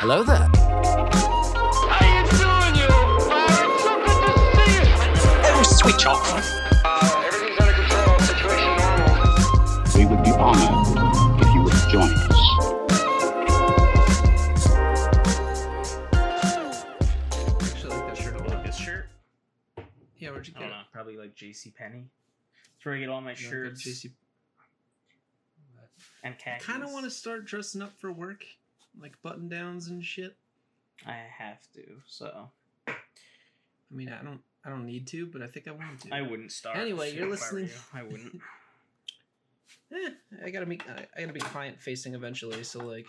Hello there. How you doing, you Byron? So good to see you. Oh, switch off. Uh, everything's under control. Situation normal. We would be honored if you would join us. Actually, I like that shirt a lot. like this shirt? Yeah, where'd you I get don't it? know. Probably like J.C. Penney. That's where I get all my You like shirts JC and khakis. kind of want to start dressing up for work, like button downs and shit. I have to, so I mean, I don't, I don't need to, but I think I want to. I wouldn't start. Anyway, you're if I were listening- you. I wouldn't. Eh, I gotta be, I, gotta be client facing eventually, so like,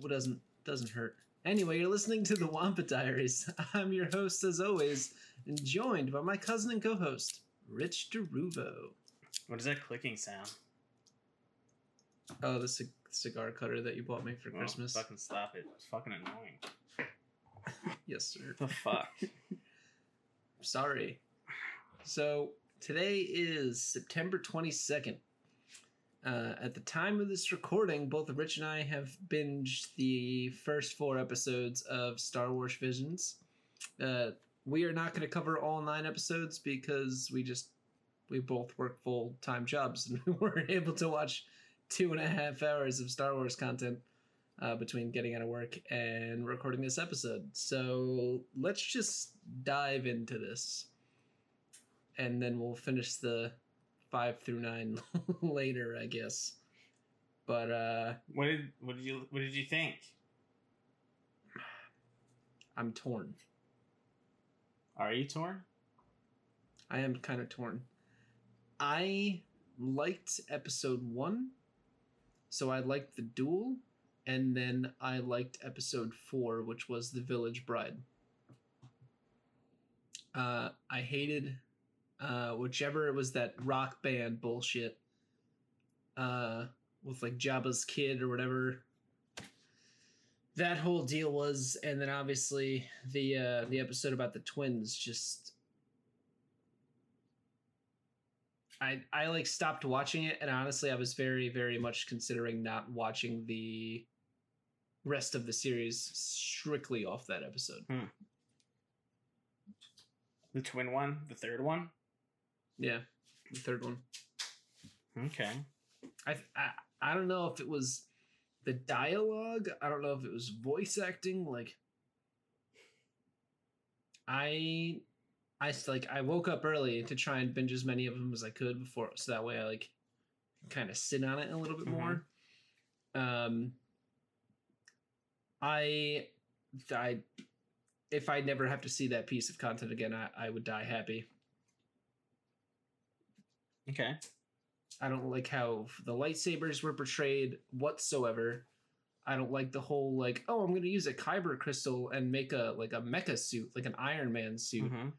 what doesn't doesn't hurt. Anyway, you're listening to the Wampa Diaries. I'm your host, as always, and joined by my cousin and co-host, Rich Deruvo. What is that clicking sound? Oh, the cigar cutter that you bought me for Oh, Christmas. fucking stop it. It's fucking annoying. Yes, sir. The fuck? Sorry. So today is September 22nd. Uh, at the time of this recording, both Rich and I have binged the first four episodes of Star Wars Visions. Uh, we are not going to cover all nine episodes because we just we both work full time jobs and we weren't able to watch two and a half hours of Star Wars content uh, between getting out of work and recording this episode. So let's just dive into this, and then we'll finish the five through nine later, I guess. But uh, What did what did you what did you think? I'm torn. Are you torn? I am kind of torn. I liked episode one, so I liked the duel, and then I liked episode four, which was the village bride. Uh, I hated uh, whichever it was that rock band bullshit uh, with like Jabba's kid or whatever that whole deal was, and then obviously the uh, the episode about the twins just I I like stopped watching it and honestly I was very very much considering not watching the rest of the series strictly off that episode. Hmm. The twin one, the third one. Yeah, the third one. Okay. I I, I don't know if it was the dialogue. I don't know if it was voice acting like I I like I woke up early to try and binge as many of them as I could before so that way I like kind of sit on it a little bit more. Um I I if I never have to see that piece of content again, I, I would die happy. Okay. I don't like how the lightsabers were portrayed whatsoever. I don't like the whole like, oh, I'm gonna use a kyber crystal and make a like a mecha suit, like an Iron Man suit, Mhm.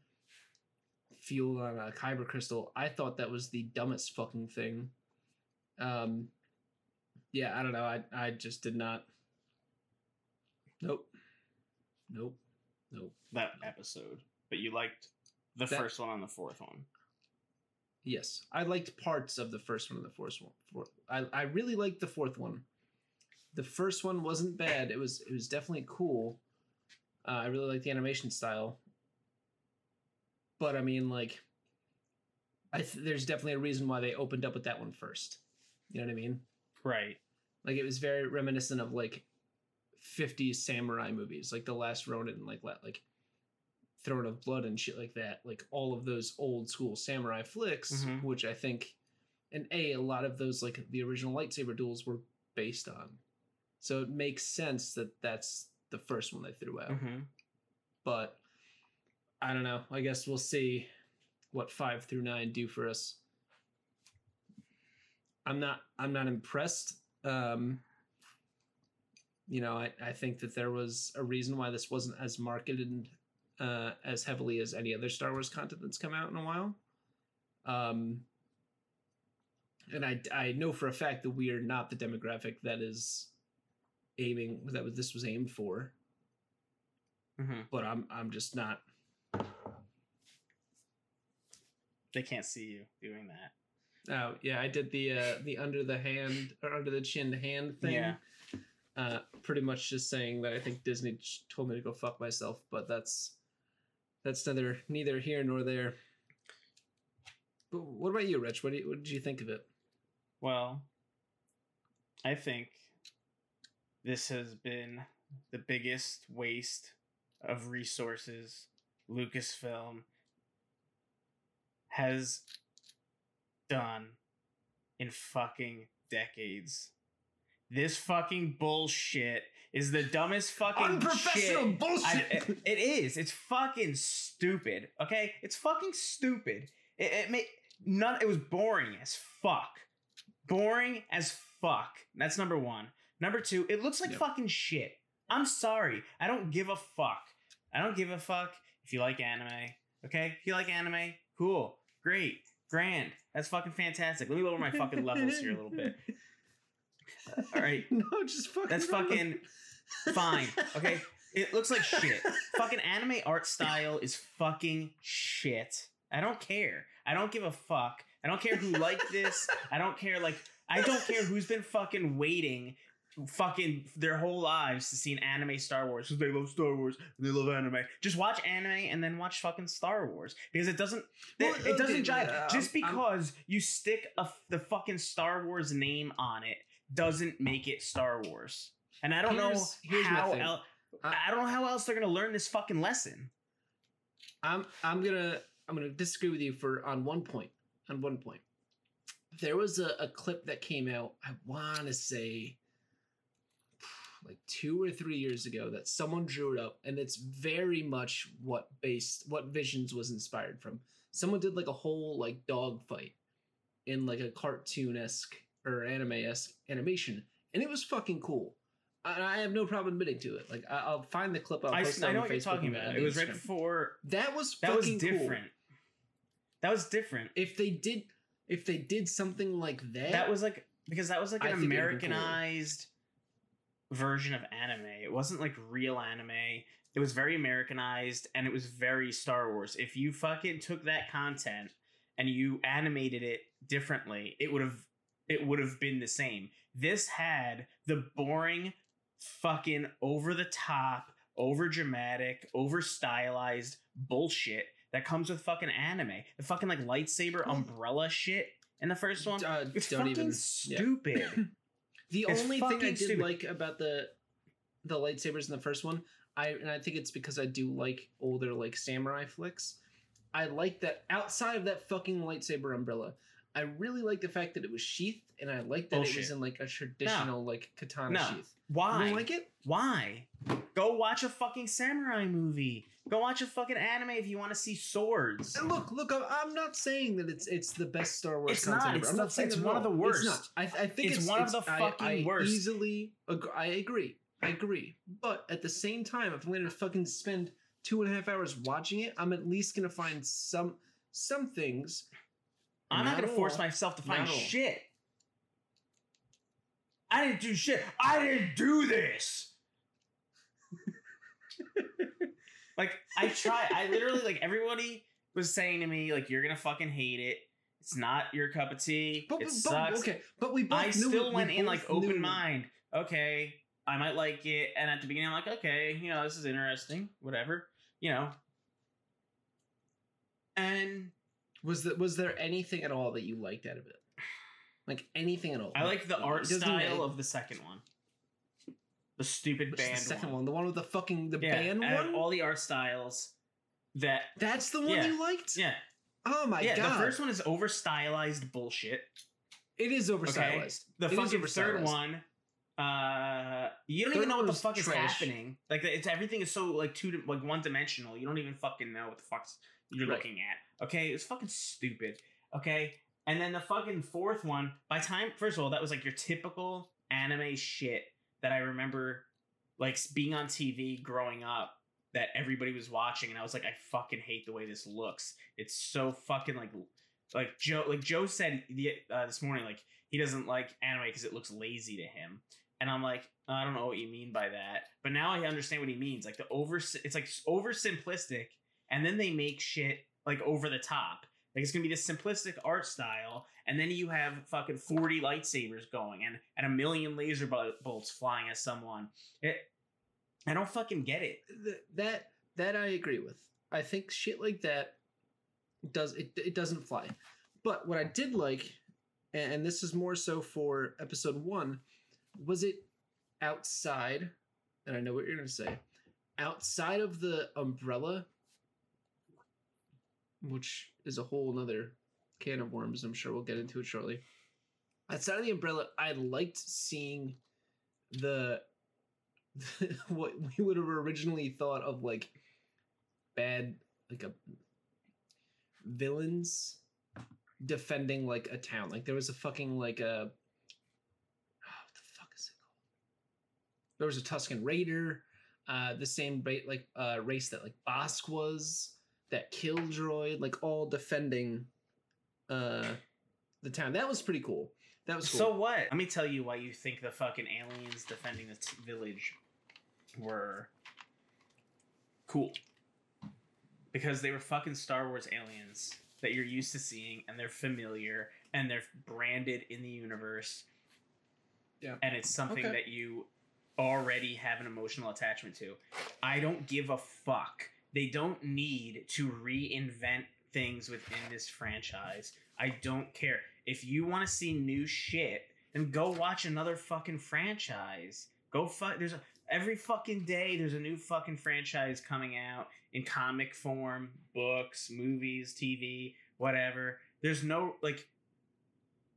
Fueled on a kyber crystal. I thought that was the dumbest fucking thing. Um, yeah, I don't know. I I just did not. Nope. Nope. Nope. That episode, but you liked the That- first one and the fourth one. Yes, I liked parts of the first one and the fourth one. I I really liked the fourth one. The first one wasn't bad. It was it was definitely cool. Uh, I really like the animation style. But I mean, like, I th- there's definitely a reason why they opened up with that one first. You know what I mean? Right. Like it was very reminiscent of like 50s samurai movies, like The Last Ronin, like like Throne of Blood and shit like that. Like all of those old school samurai flicks, Mhm. which I think, and a a lot of those like the original lightsaber duels were based on. So it makes sense that that's the first one they threw out. Mm-hmm. But I don't know. I guess we'll see what five through nine do for us. I'm not. I'm not impressed. Um, you know, I, I think that there was a reason why this wasn't as marketed uh, as heavily as any other Star Wars content that's come out in a while. Um, and I, I know for a fact that we are not the demographic that is aiming that was this was aimed for. Mm-hmm. But I'm I'm just not. They can't see you doing that. Oh yeah, I did the uh, the under the hand or under the chin hand thing. Yeah. Uh, pretty much just saying that I think Disney told me to go fuck myself, but that's that's neither neither here nor there. But what about you, Rich? What, do you, what did you think of it? Well, I think this has been the biggest waste of resources Lucasfilm has done in fucking decades. This fucking bullshit is the dumbest fucking Unprofessional shit. bullshit. I- it- it is. It's fucking stupid. Okay, it's fucking stupid. It, it made none. It was boring as fuck. Boring as fuck. That's number one. Number two, it looks like Yep. fucking shit. I'm sorry. I don't give a fuck. I don't give a fuck if you like anime. Okay, if you like anime, cool, great, grand. That's fucking fantastic. Let me lower my fucking levels here a little bit. All right, no, just fucking. that's fucking fine. Okay, it looks like shit. fucking anime art style is fucking shit. I don't care. I don't give a fuck. I don't care who liked this. I don't care like I don't care who's been fucking waiting fucking their whole lives to see an anime Star Wars because they love Star Wars and they love anime. Just watch anime and then watch fucking Star Wars because it doesn't Well, it, it doesn't jive. uh, Just I'm- I'm- because you stick a, the fucking Star Wars name on it doesn't make it Star Wars. And I don't know Here's- here's how el- I- I don't know how else they're gonna learn this fucking lesson. I'm I'm gonna I'm gonna disagree with you for on one point. On one point, there was a, a clip that came out. I want to say like two or three years ago that someone drew it up, and it's very much what based what Visions was inspired from. Someone did like a whole like dog fight in like a cartoon esque or anime esque animation, and it was fucking cool. And I have no problem admitting to it. Like I, I'll find the clip. I'll I, I know what you're talking about. It was right before That was that was fucking cool. different. That was different. If they did, if they did something like that, That was like because that was like I an. Americanized version of anime. It wasn't like real anime. It was very Americanized and it was very Star Wars. If you fucking took that content and you animated it differently, it would have it would have been the same. This had the boring fucking over the top, over dramatic, over stylized bullshit that comes with fucking anime. The fucking like lightsaber umbrella shit in the first one. uh, It's don't fucking even. yeah. The It's only thing I did stupid. like about the the lightsabers in the first one, I and I think it's because I do like older like samurai flicks. I like that outside of that fucking lightsaber umbrella. I really like the fact that it was sheathed, and I like that it was in like a traditional like katana No. sheath. Why? don't like it? Why? Go watch a fucking samurai movie. Go watch a fucking anime if you want to see swords. And look, look, I'm- I'm not saying that it's it's the best Star Wars It's content not, ever. it's I'm not saying it's one of the It's not. worst. I, I think It's it's, one of the I- fucking I worst. Easily, ag- I agree. I agree. But at the same time, if I'm going to fucking spend two and a half hours watching it, I'm at least going to find some some things. I'm not, gonna force all. myself to find Not all. shit. I didn't do shit. I didn't do this. like I try. I literally like everybody was saying to me like you're gonna fucking hate it. It's not your cup of tea. But, it but- sucks. okay, but we both I still we went in like open knew- mind. Okay, I might like it, and at the beginning I'm like, okay, you know, this is interesting, whatever, you know. And Was that was there anything at all that you liked out of it? Like anything at all? I like the art doesn't style of the second one, the stupid Which is band the second one. one. the one with the fucking the yeah, band out of one. all the art styles that That's the one Yeah. you liked. yeah Oh my yeah god. the first one is over stylized bullshit. It is over Okay. stylized. The It is fucking over-stylized. third one, uh, you don't Third even know what the fuck is trash. happening. Like it's everything is so like two like one dimensional. You don't even fucking know what the fuck's you're Right. looking at. Okay, it's fucking stupid. Okay, and then the fucking fourth one. By time, first of all, that was like your typical anime shit that I remember like being on TV growing up. That everybody was watching, and I was like, I fucking hate the way this looks. It's so fucking like, like Joe, like Joe said the, uh, this morning, like he doesn't like anime because it looks lazy to him. And I'm like, I don't know what you mean by that. But now I understand what he means. Like the over, it's like oversimplistic, and then they make shit like over the top. Like it's gonna be this simplistic art style, and then you have fucking forty lightsabers going and and a million laser bol- bolts flying at someone. It, I don't fucking get it. Th- that that I agree with. I think shit like that does it. It doesn't fly. But what I did like, and this is more so for episode one, was it outside? And I know what you're gonna say. Outside of the umbrella, which is a whole nother can of worms. I'm sure we'll get into it shortly. Outside of the umbrella, I liked seeing the what we would have originally thought of like bad like a villains defending like a town like there was a fucking like a oh, what the fuck is it called there was a Tusken Raider uh the same like uh race that like Bossk was that kill droid, like all defending uh the town that was pretty cool that was cool So what? Let me tell you why you think the fucking aliens defending the t- village were cool. Because they were fucking Star Wars aliens that you're used to seeing, and they're familiar, and they're branded in the universe. Yeah. And it's something Okay. that you already have an emotional attachment to. I don't give a fuck. They don't need to reinvent things within this franchise. I don't care. If you want to see new shit, then go watch another fucking franchise. Go fuck. There's a, every fucking day. There's a new fucking franchise coming out in comic form, books, movies, TV, whatever. There's no like.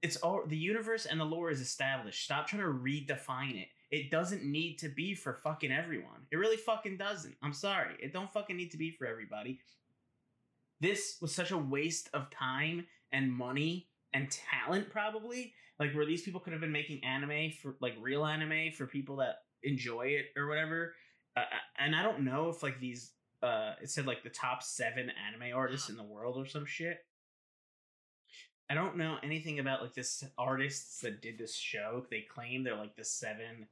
It's all the universe and the lore is established. Stop trying to redefine it. It doesn't need to be for fucking everyone. It really fucking doesn't. I'm sorry. It don't fucking need to be for everybody. This was such a waste of time and money and talent probably like where these people could have been making anime for like real anime for people that enjoy it or whatever uh, and i don't know if like these uh it said like the top seven anime artists in the world or some shit i don't know anything about like this artists that did this show they claim they're like the seven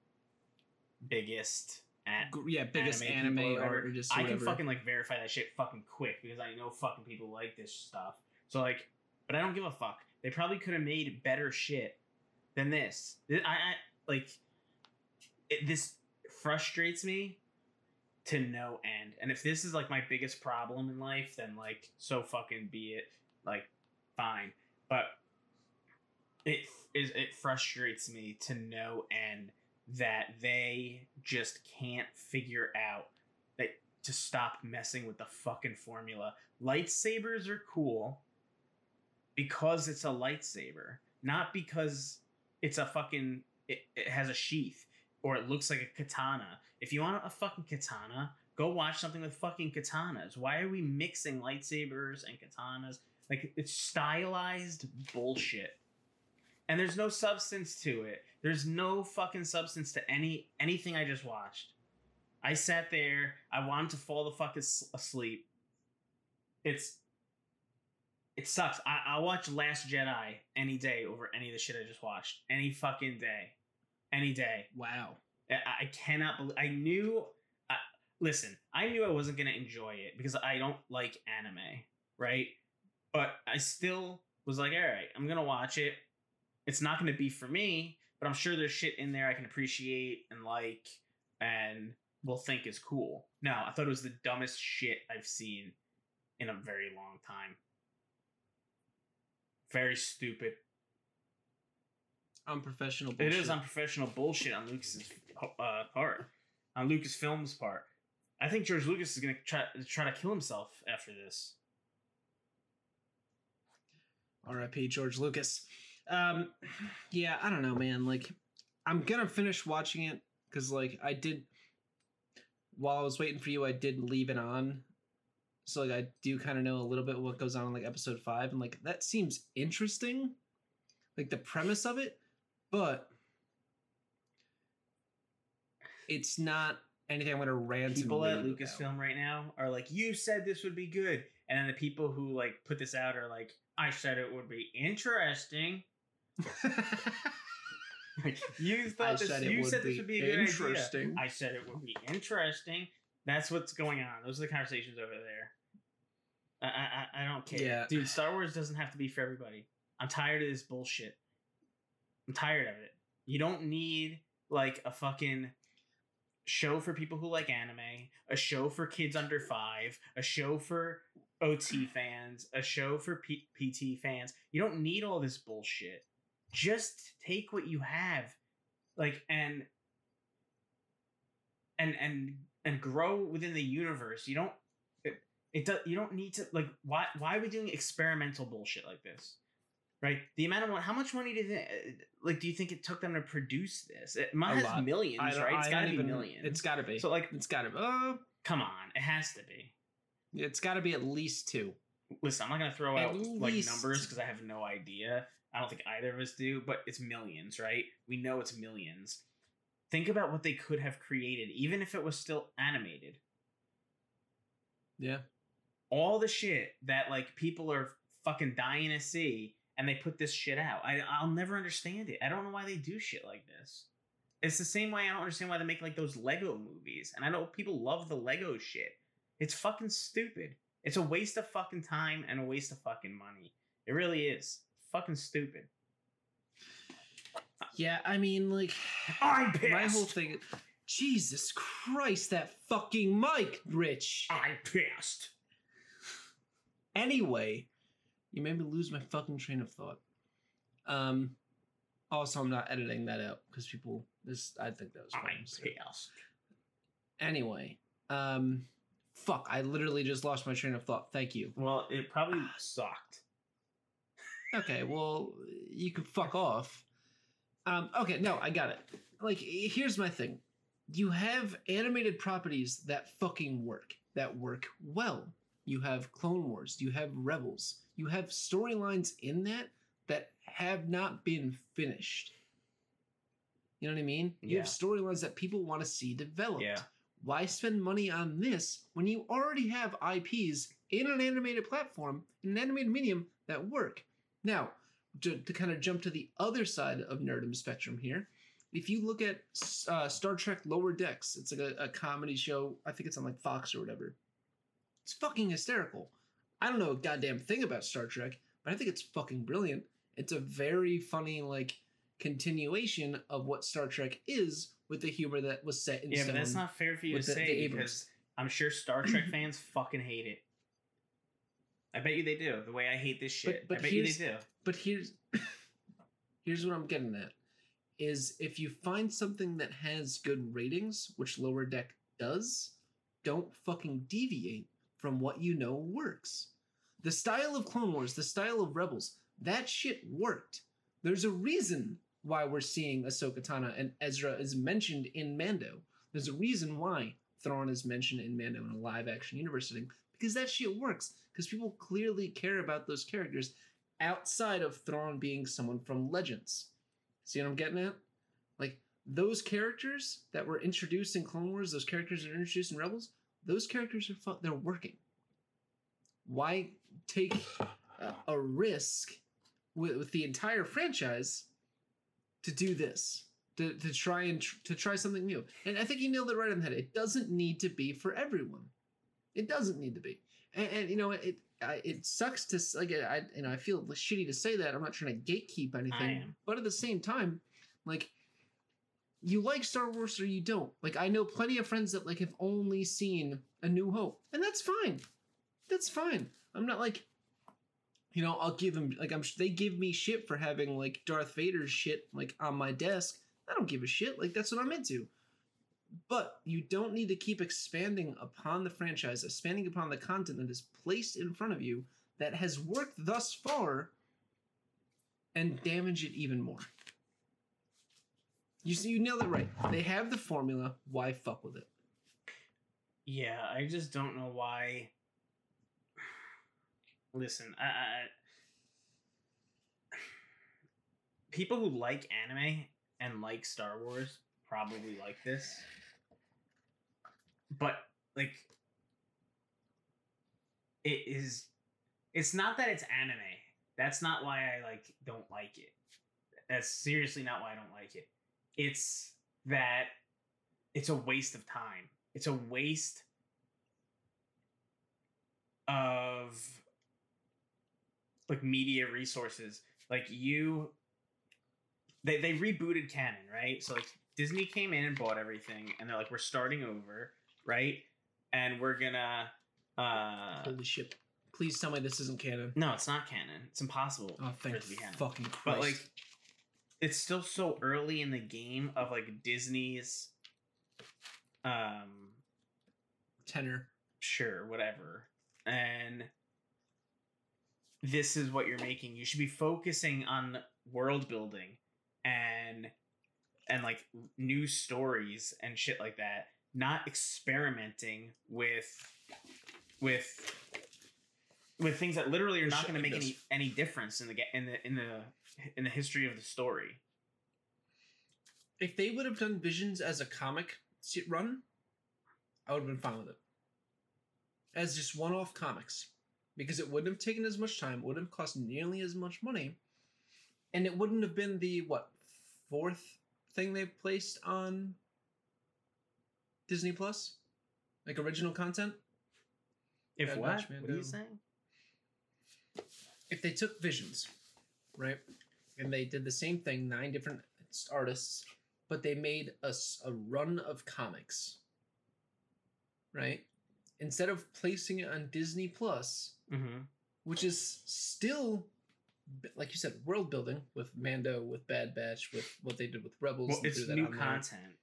biggest yeah biggest anime anime, people or whatever. I can fucking like verify that shit fucking quick because I know fucking people like this stuff. So like, but I don't give a fuck. They probably could have made better shit than this. I, I like it, this frustrates me to no end. And if this is like my biggest problem in life, then like so fucking be it. Like fine, but it is it frustrates me to no end that they just can't figure out that to stop messing with the fucking formula. Lightsabers are cool because it's a lightsaber, not because it's a fucking it, it has a sheath or it looks like a katana. If you want a fucking katana, go watch something with fucking katanas. Why are we mixing lightsabers and katanas? Like it's stylized bullshit. And there's no substance to it. There's no fucking substance to any anything I just watched. I sat there. I wanted to fall the fuck asleep. It's it sucks. I I watch Last Jedi any day over any of the shit I just watched. Any fucking day, any day. wow I, I cannot believe. I knew. I, listen, I knew I wasn't gonna enjoy it because I don't like anime, right? But I still was like, all right, I'm gonna watch it. It's not gonna be for me, but I'm sure there's shit in there I can appreciate and like, and will think is cool. No, I thought it was the dumbest shit I've seen in a very long time. Very stupid. unprofessional It bullshit. is unprofessional bullshit on Lucas's uh, part, on Lucasfilm's part. I think George Lucas is gonna try try to kill himself after this. R.I.P. George Lucas. Um, yeah, I don't know, man. Like, I'm gonna finish watching it because, like, I did while I was waiting for you, I did leave it on. So, like, I do kind of know a little bit what goes on in like episode five, and like that seems interesting, like the premise of it, but it's not anything I'm gonna rant. People at Lucasfilm right now are like, "You said this would be good," and then the people who like put this out are like, "I said it would be interesting." you I thought this, said it you would said this be would be a good idea. interesting. I said it would be interesting. That's what's going on. Those are the conversations over there. I, I I don't care, Yeah. dude. Star Wars doesn't have to be for everybody. I'm tired of this bullshit. I'm tired of it. You don't need like a fucking show for people who like anime, a show for kids under five, a show for OT fans, a show for P- PT fans. You don't need all this bullshit. Just take what you have, like and and and and grow within the universe. You don't. It, it does. You don't need to like. Why? Why are we doing experimental bullshit like this? Right. The amount of money. How much money did it? Like, do you think it took them to produce this? It might A has lot. millions, right? It's I got to be even- millions. It's got to be. so like, it's got to be. Uh, come on, it has to be. it's got to be at least two. Listen, I'm not gonna throw At out like numbers because I have no idea. I don't think either of us do, but it's millions, right? We know it's millions. Think about what they could have created, even if it was still animated. Yeah. All the shit that like people are fucking dying to see, and they put this shit out. I I'll never understand it. I don't know why they do shit like this. It's the same way I don't understand why they make like those Lego movies. And I know people love the Lego shit. It's fucking stupid. It's a waste of fucking time and a waste of fucking money. It really is. Fucking stupid. Yeah, I mean, like, I'm my whole thing. Jesus Christ, that fucking mic, Rich. I'm pissed. Anyway, you made me lose my fucking train of thought. Um, also, I'm not editing that out because people. This, I think that was. I'm so- pissed. Anyway, um, fuck, I literally just lost my train of thought. Thank you. Well, it probably sucked. Okay, well, you can fuck off. Um, okay, no, I got it. Like, here's my thing. You have animated properties that fucking work, that work well. You have Clone Wars, you have Rebels, you have storylines in that that have not been finished. You know what I mean? You have storylines that people want to see developed. Yeah. Why spend money on this when you already have IPs in an animated platform, in an animated medium that work? Now, to, to kind of jump to the other side of nerdum spectrum here, if you look at uh, Star Trek Lower Decks, it's like a, a comedy show. I think it's on like Fox or whatever. It's fucking hysterical. I don't know a goddamn thing about Star Trek, but I think it's fucking brilliant. It's a very funny like continuation of what Star Trek is with the humor that was set in Yeah, but that's not fair for you to the- the say Abrams. because I'm sure Star Trek fans fucking hate it. I bet you they do. The way I hate this shit. but I bet you they do. but here's here's what I'm getting at is if you find something that has good ratings, which Lower Deck does, don't fucking deviate from what you know works. The style of Clone Wars, the style of Rebels, that shit worked. There's a reason why we're seeing Ahsoka Tano and Ezra is mentioned in Mando. There's a reason why Thrawn is mentioned in Mando in a live action universe setting because that shit works. Because people clearly care about those characters outside of Thrawn being someone from Legends. See what I'm getting at? Like those characters that were introduced in Clone Wars, those characters that are introduced in Rebels, those characters are fu- they're working. Why take a, a risk with, with the entire franchise to do this? To, to try and tr- to try something new, and I think you nailed it right on the head. It doesn't need to be for everyone. It doesn't need to be, and, and you know it. I, it sucks to like I you know I feel shitty to say that. I'm not trying to gatekeep anything, but at the same time, like you like Star Wars or you don't. Like I know plenty of friends that like have only seen A New Hope, and that's fine. That's fine. I'm not like, you know, I'll give them like I'm. They give me shit for having like Darth Vader's shit like on my desk. I don't give a shit. Like that's what I'm into. But you don't need to keep expanding upon the franchise, expanding upon the content that is placed in front of you that has worked thus far, and damage it even more. You see, you nailed it right. They have the formula. Why fuck with it? Yeah, I just don't know why. Listen, I, I people who like anime and like Star Wars probably like this, but like it is. It's not that it's anime. That's not why I like don't like it. That's seriously not why I don't like it. It's that it's a waste of time. It's a waste of like media resources. Like you they they rebooted canon, right? So like Disney came in and bought everything and they're like we're starting over, right? And we're gonna uh Holy shit! Please tell me this isn't canon. no, it's not canon. It's impossible Oh, for thank it to be canon. fucking Christ! But like it's still so early in the game of like Disney's um tenor. sure, whatever. And this is what you're making. You should be focusing on world building and and like new stories and shit like that, not experimenting with with with things that literally are not going to make any any difference in the in the in the in the history of the story. If they would have done Visions as a comic run, I would have been fine with it. As just one-off comics, because it wouldn't have taken as much time, wouldn't have cost nearly as much money, and it wouldn't have been the what fourth thing they placed on Disney Plus, like original content. If Bad what? What are you saying? if they took visions right and they did the same thing nine different artists but they made us a run of comics right instead of placing it on disney plus Mm-hmm. which is still like you said world building with mando with bad batch with what they did with rebels Well, and it's new on content.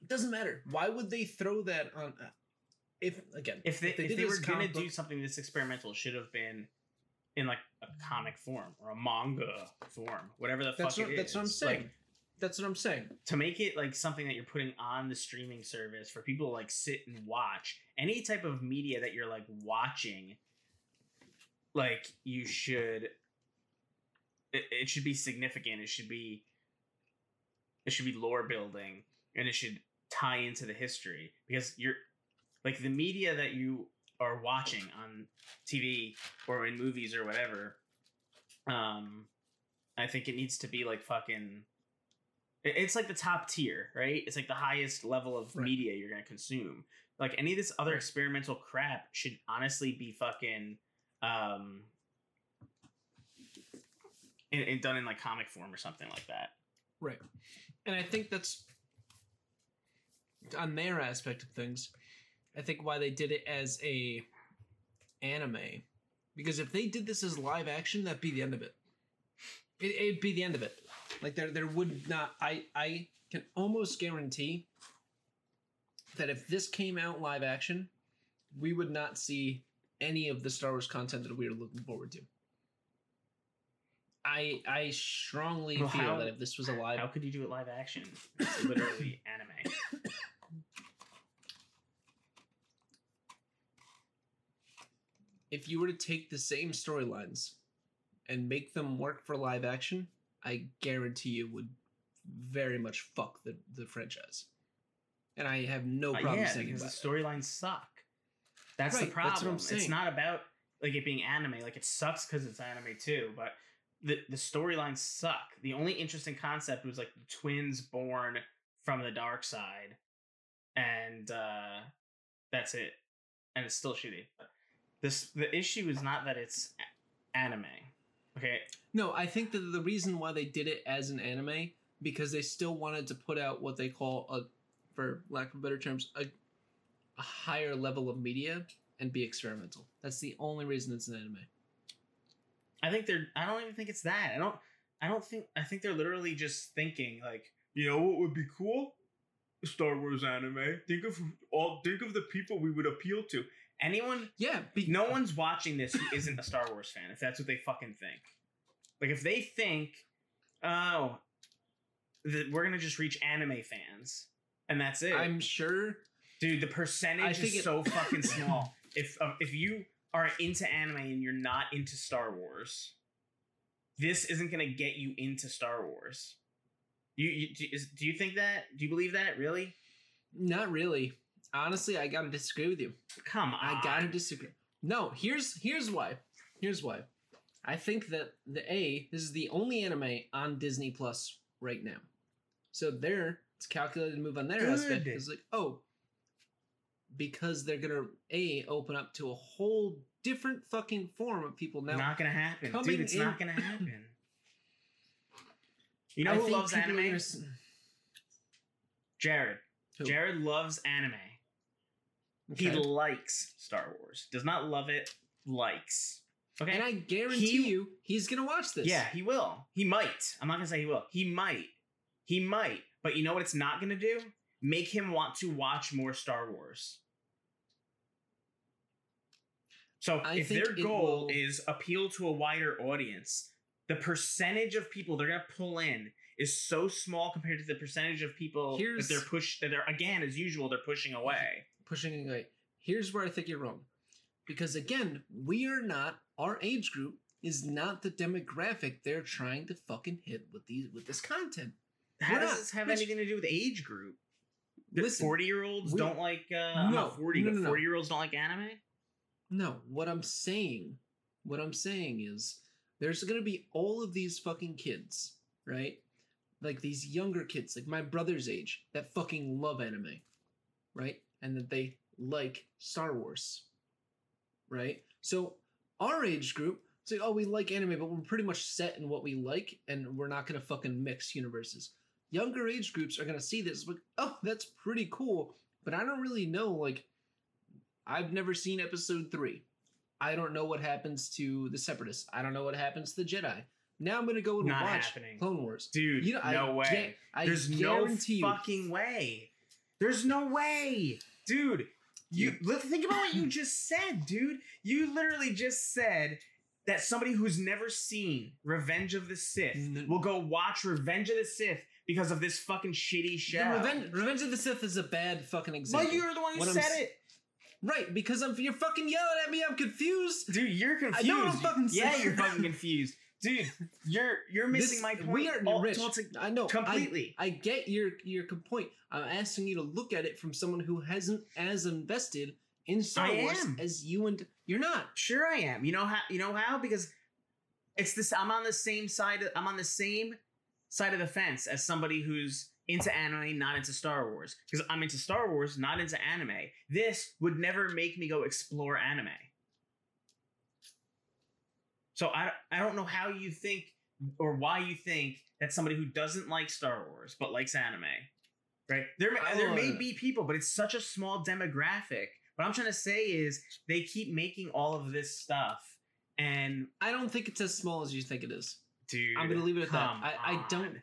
It doesn't matter. Why would they throw that on uh, if again If they if they, did were gonna do something this experimental, should have been in like a comic form or a manga form, whatever the that's fuck what, it that's what i'm saying. Like, that's what i'm saying. to make it like something that you're putting on the streaming service for people to like sit and watch any type of media that you're like watching like you should it, it should be significant. It should be it should be lore building and it should tie into the history because you're like the media that you are watching on TV or in movies or whatever um I think it needs to be like fucking it's like the top tier, right? It's like the highest level of Right. media you're gonna consume. Like any of this other Right. experimental crap should honestly be fucking um and, and done in like comic form or something like that. Right. And I think that's on their aspect of things. I think why they did it as a anime, because if they did this as live action, that'd be the end of it. it it'd be the end of it. Like there, there would not. I, I can almost guarantee that if this came out live action, we would not see any of the Star Wars content that we are looking forward to. I I strongly Well, feel how- that if this was a live How could you do it live action? It's literally anime. if you were to take the same storylines and make them work for live action, I guarantee you would very much fuck the, the franchise. And I have no Uh, problem yeah, saying because the storylines suck. That's the Right, that's what problem. I'm It's not about like it being anime. Like it sucks because it's anime too, but the the storylines suck. The only interesting concept was like the twins born from the dark side, and uh that's it. And it's still shitty. This the issue is not that it's anime. Okay, No, I think that the reason why they did it as an anime because they still wanted to put out what they call a, for lack of better terms, a, a higher level of media and be experimental. That's the only reason it's an anime. I think they're. I don't even think it's that. I don't. I don't think. I think they're literally just thinking like, you know, what would be cool? Star Wars anime. Think of all. Think of the people we would appeal to. Anyone. Yeah, be, No one's watching this who isn't a Star Wars fan. If that's what they fucking think. Like if they think, oh, that we're gonna just reach anime fans, and that's it. I'm sure Dude, the percentage is it- so fucking small. if uh, if you are into anime and you're not into Star Wars, this isn't gonna get you into Star Wars. You, you do, is, do you think that? Do you believe that? Really? not really. Honestly, I gotta disagree with you. Come on. I gotta disagree. No, here's here's why. Here's why. I think that the A this is the only anime on Disney Plus right now. So there, it's calculated to move on their aspect. Good. It's like, oh, because they're gonna a open up to a whole different fucking form of people now. not gonna happen, dude. It's in- not gonna happen. You know I who loves people are anime? Jared. Who? Jared loves anime. He likes Star Wars. Does not love it. Likes. Okay. And I guarantee He- you, he's gonna watch this. Yeah, he will. He might. I'm not gonna say he will. He might. He might. But you know what it's not gonna do? Make him want to watch more Star Wars. So I if their goal will- is appeal to a wider audience, the percentage of people they're gonna pull in is so small compared to the percentage of people Here's- that they're push that they're again as usual they're pushing away. pushing away. Here's where I think you're wrong. Because again, we are not our age group is not the demographic they're trying to fucking hit with these with this content. How We're does not- this have anything to do with age group? Listen, Forty year olds don't like. Uh, No, forty, no, no, forty year olds don't like anime. No, what I'm saying, what I'm saying is there's gonna be all of these fucking kids, right? Like these younger kids, like my brother's age, that fucking love anime, right? And that they like Star Wars, right? So our age group, it's like, oh, we like anime, but we're pretty much set in what we like, and we're not gonna fucking mix universes. Younger age groups are gonna see this, like, oh, that's pretty cool, but I don't really know, like, I've never seen episode three. I don't know what happens to the Separatists. I don't know what happens to the Jedi. Now I'm gonna go and Not watch happening. Clone Wars. Dude, You know, no I way. I There's no guarantee you. fucking way. There's no way. Dude, you think about what you just said, dude. You literally just said that somebody who's never seen Revenge of the Sith will go watch Revenge of the Sith because of this fucking shitty show. Revenge, Revenge of the Sith is a bad fucking example. well, you're the one who What I'm said s- it. Right, because I'm you're fucking yelling at me. I'm confused. Dude, you're confused. know what I'm fucking yeah, saying. you're fucking confused. Dude, you're you're missing This- my point. We are all- rich. all to- I know I- completely. I, get your your point. I'm asking you to look at it from someone who hasn't as invested in Star I Wars am. as you and you're not. Sure, I am. You know how? You know how? Because it's this. I'm on the same side. I'm on the same side of the fence as somebody who's into anime, not into Star Wars. Because I'm into Star Wars, not into anime. This would never make me go explore anime. So I I don't know how you think or why you think that somebody who doesn't like Star Wars but likes anime, right? There may- there may be people, but it's such a small demographic. What I'm trying to say is they keep making all of this stuff, and I don't think it's as small as you think it is. Dude, I'm gonna leave it at that. I, I don't.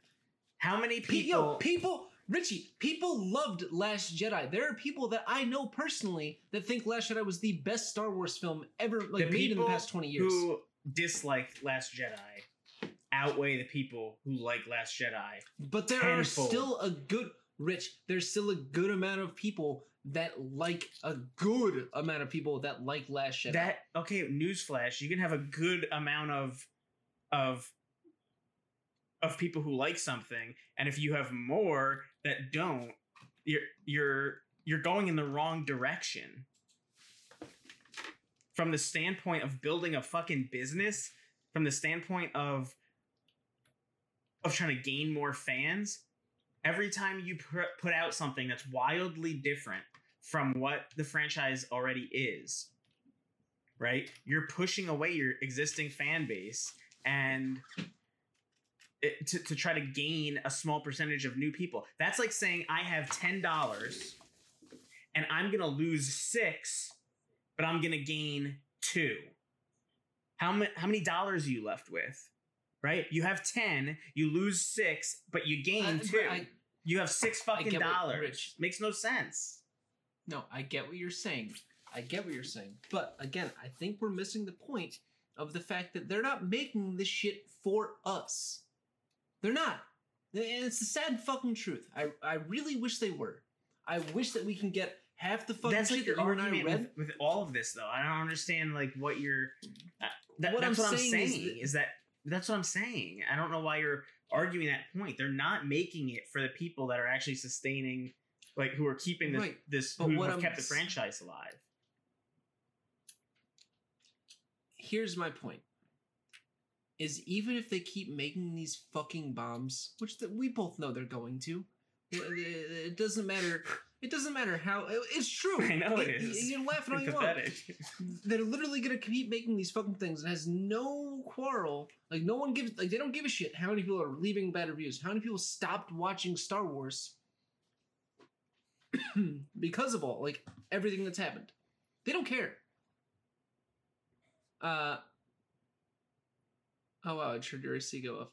How many people? yo, people, Richie, people loved Last Jedi. There are people that I know personally that think Last Jedi was the best Star Wars film ever, like the made in the past twenty years. who dislike Last Jedi outweigh the people who like Last Jedi. But there are still a good, Rich. There's still a good amount of people that like a good amount of people that like Last Jedi. That okay? Newsflash: you can have a good amount of of of people who like something, and if you have more that don't, you're you're you're going in the wrong direction. From the standpoint of building a fucking business, from the standpoint of of trying to gain more fans, every time you put out something that's wildly different from what the franchise already is, right? You're pushing away your existing fan base and it, to, to try to gain a small percentage of new people. That's like saying I have $10 and I'm going to lose six, but I'm going to gain two. How, ma- how many dollars are you left with? Right? You have 10, you lose six, but you gain I- two. I- you have six fucking dollars. Rich. Makes no sense. No, I get what you're saying. I get what you're saying. But again, I think we're missing the point of the fact that they're not making this shit for us. They're not. And it's the sad fucking truth. I, I really wish they were. I wish that we can get half the fucking that's shit like your that you and I read. with, with all of this, though. I don't understand like what you're. Uh, that, What that's I'm what I'm saying saying. is Is, that- that that's what I'm saying. I don't know why you're arguing that point. They're not making it for the people that are actually sustaining, like who are keeping this Right, this but who what have kept the franchise alive. Here's my point. Is even if they keep making these fucking bombs, which we both know they're going to, It doesn't matter. It doesn't matter how. It's true. I know it is. You're laughing all you want. Pathetic. They're literally gonna keep making these fucking things and has no quarrel. Like no one gives. Like they don't give a shit how many people are leaving bad reviews. How many people stopped watching Star Wars because of all like everything that's happened. They don't care. Uh. Oh wow! I turned your AC go off.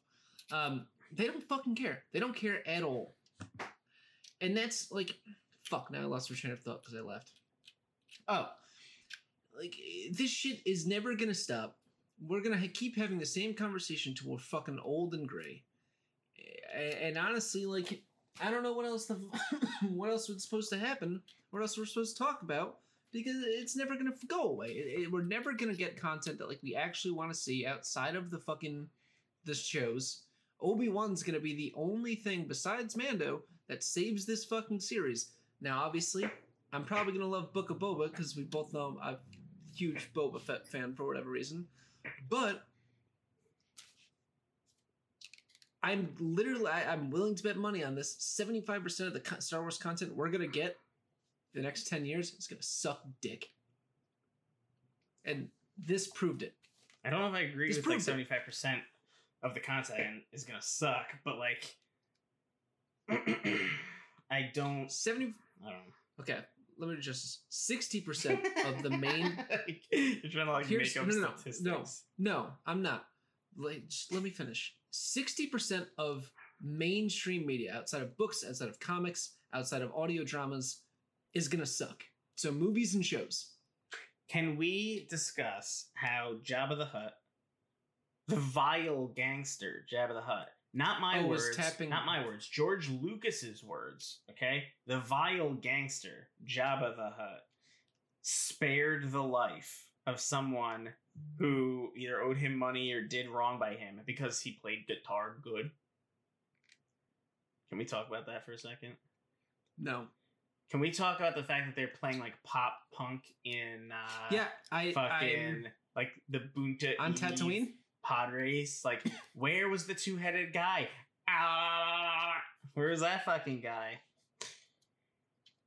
Um, they don't fucking care. They don't care at all. And that's like, fuck. Now I lost my train of thought because I left. Oh, like this shit is never gonna stop. We're gonna ha- keep having the same conversation till we're fucking old and gray. A- And honestly, like, I don't know what else the what else was supposed to happen. What else we're supposed to talk about because it's never gonna go away. It- it- we're never gonna get content that like we actually want to see outside of the fucking the shows. Obi Wan's gonna be the only thing besides Mando that saves this fucking series. Now, obviously, I'm probably gonna love Book of Boba because we both know I'm a huge Boba Fett fan for whatever reason. But I'm literally I, I'm willing to bet money on this. 75% of the Star Wars content we're gonna get the next 10 years is gonna suck dick. And this proved it. I don't know if I agree He's with like seventy five percent of the content is gonna suck, but like I don't. 70 I don't. okay, let me just 60% of the main You're trying to like Here's- make up no, no, no, statistics. no. No, I'm not. Like, just let me finish. 60% of mainstream media, outside of books, outside of comics, outside of audio dramas, is gonna suck. So movies and shows. Can we discuss how Jabba the Hutt, the vile gangster Jabba the Hutt, not my Oh, words, tapping- not my words, George Lucas's words, okay? The vile gangster Jabba the Hutt spared the life of someone who either owed him money or did wrong by him because he played guitar good. Can we talk about that for a second? No. Can we talk about the fact that they're playing like pop punk in uh yeah, I. fucking like the Boonta on Tatooine. pod race. Like, where was the two headed guy? Ah, where was that fucking guy?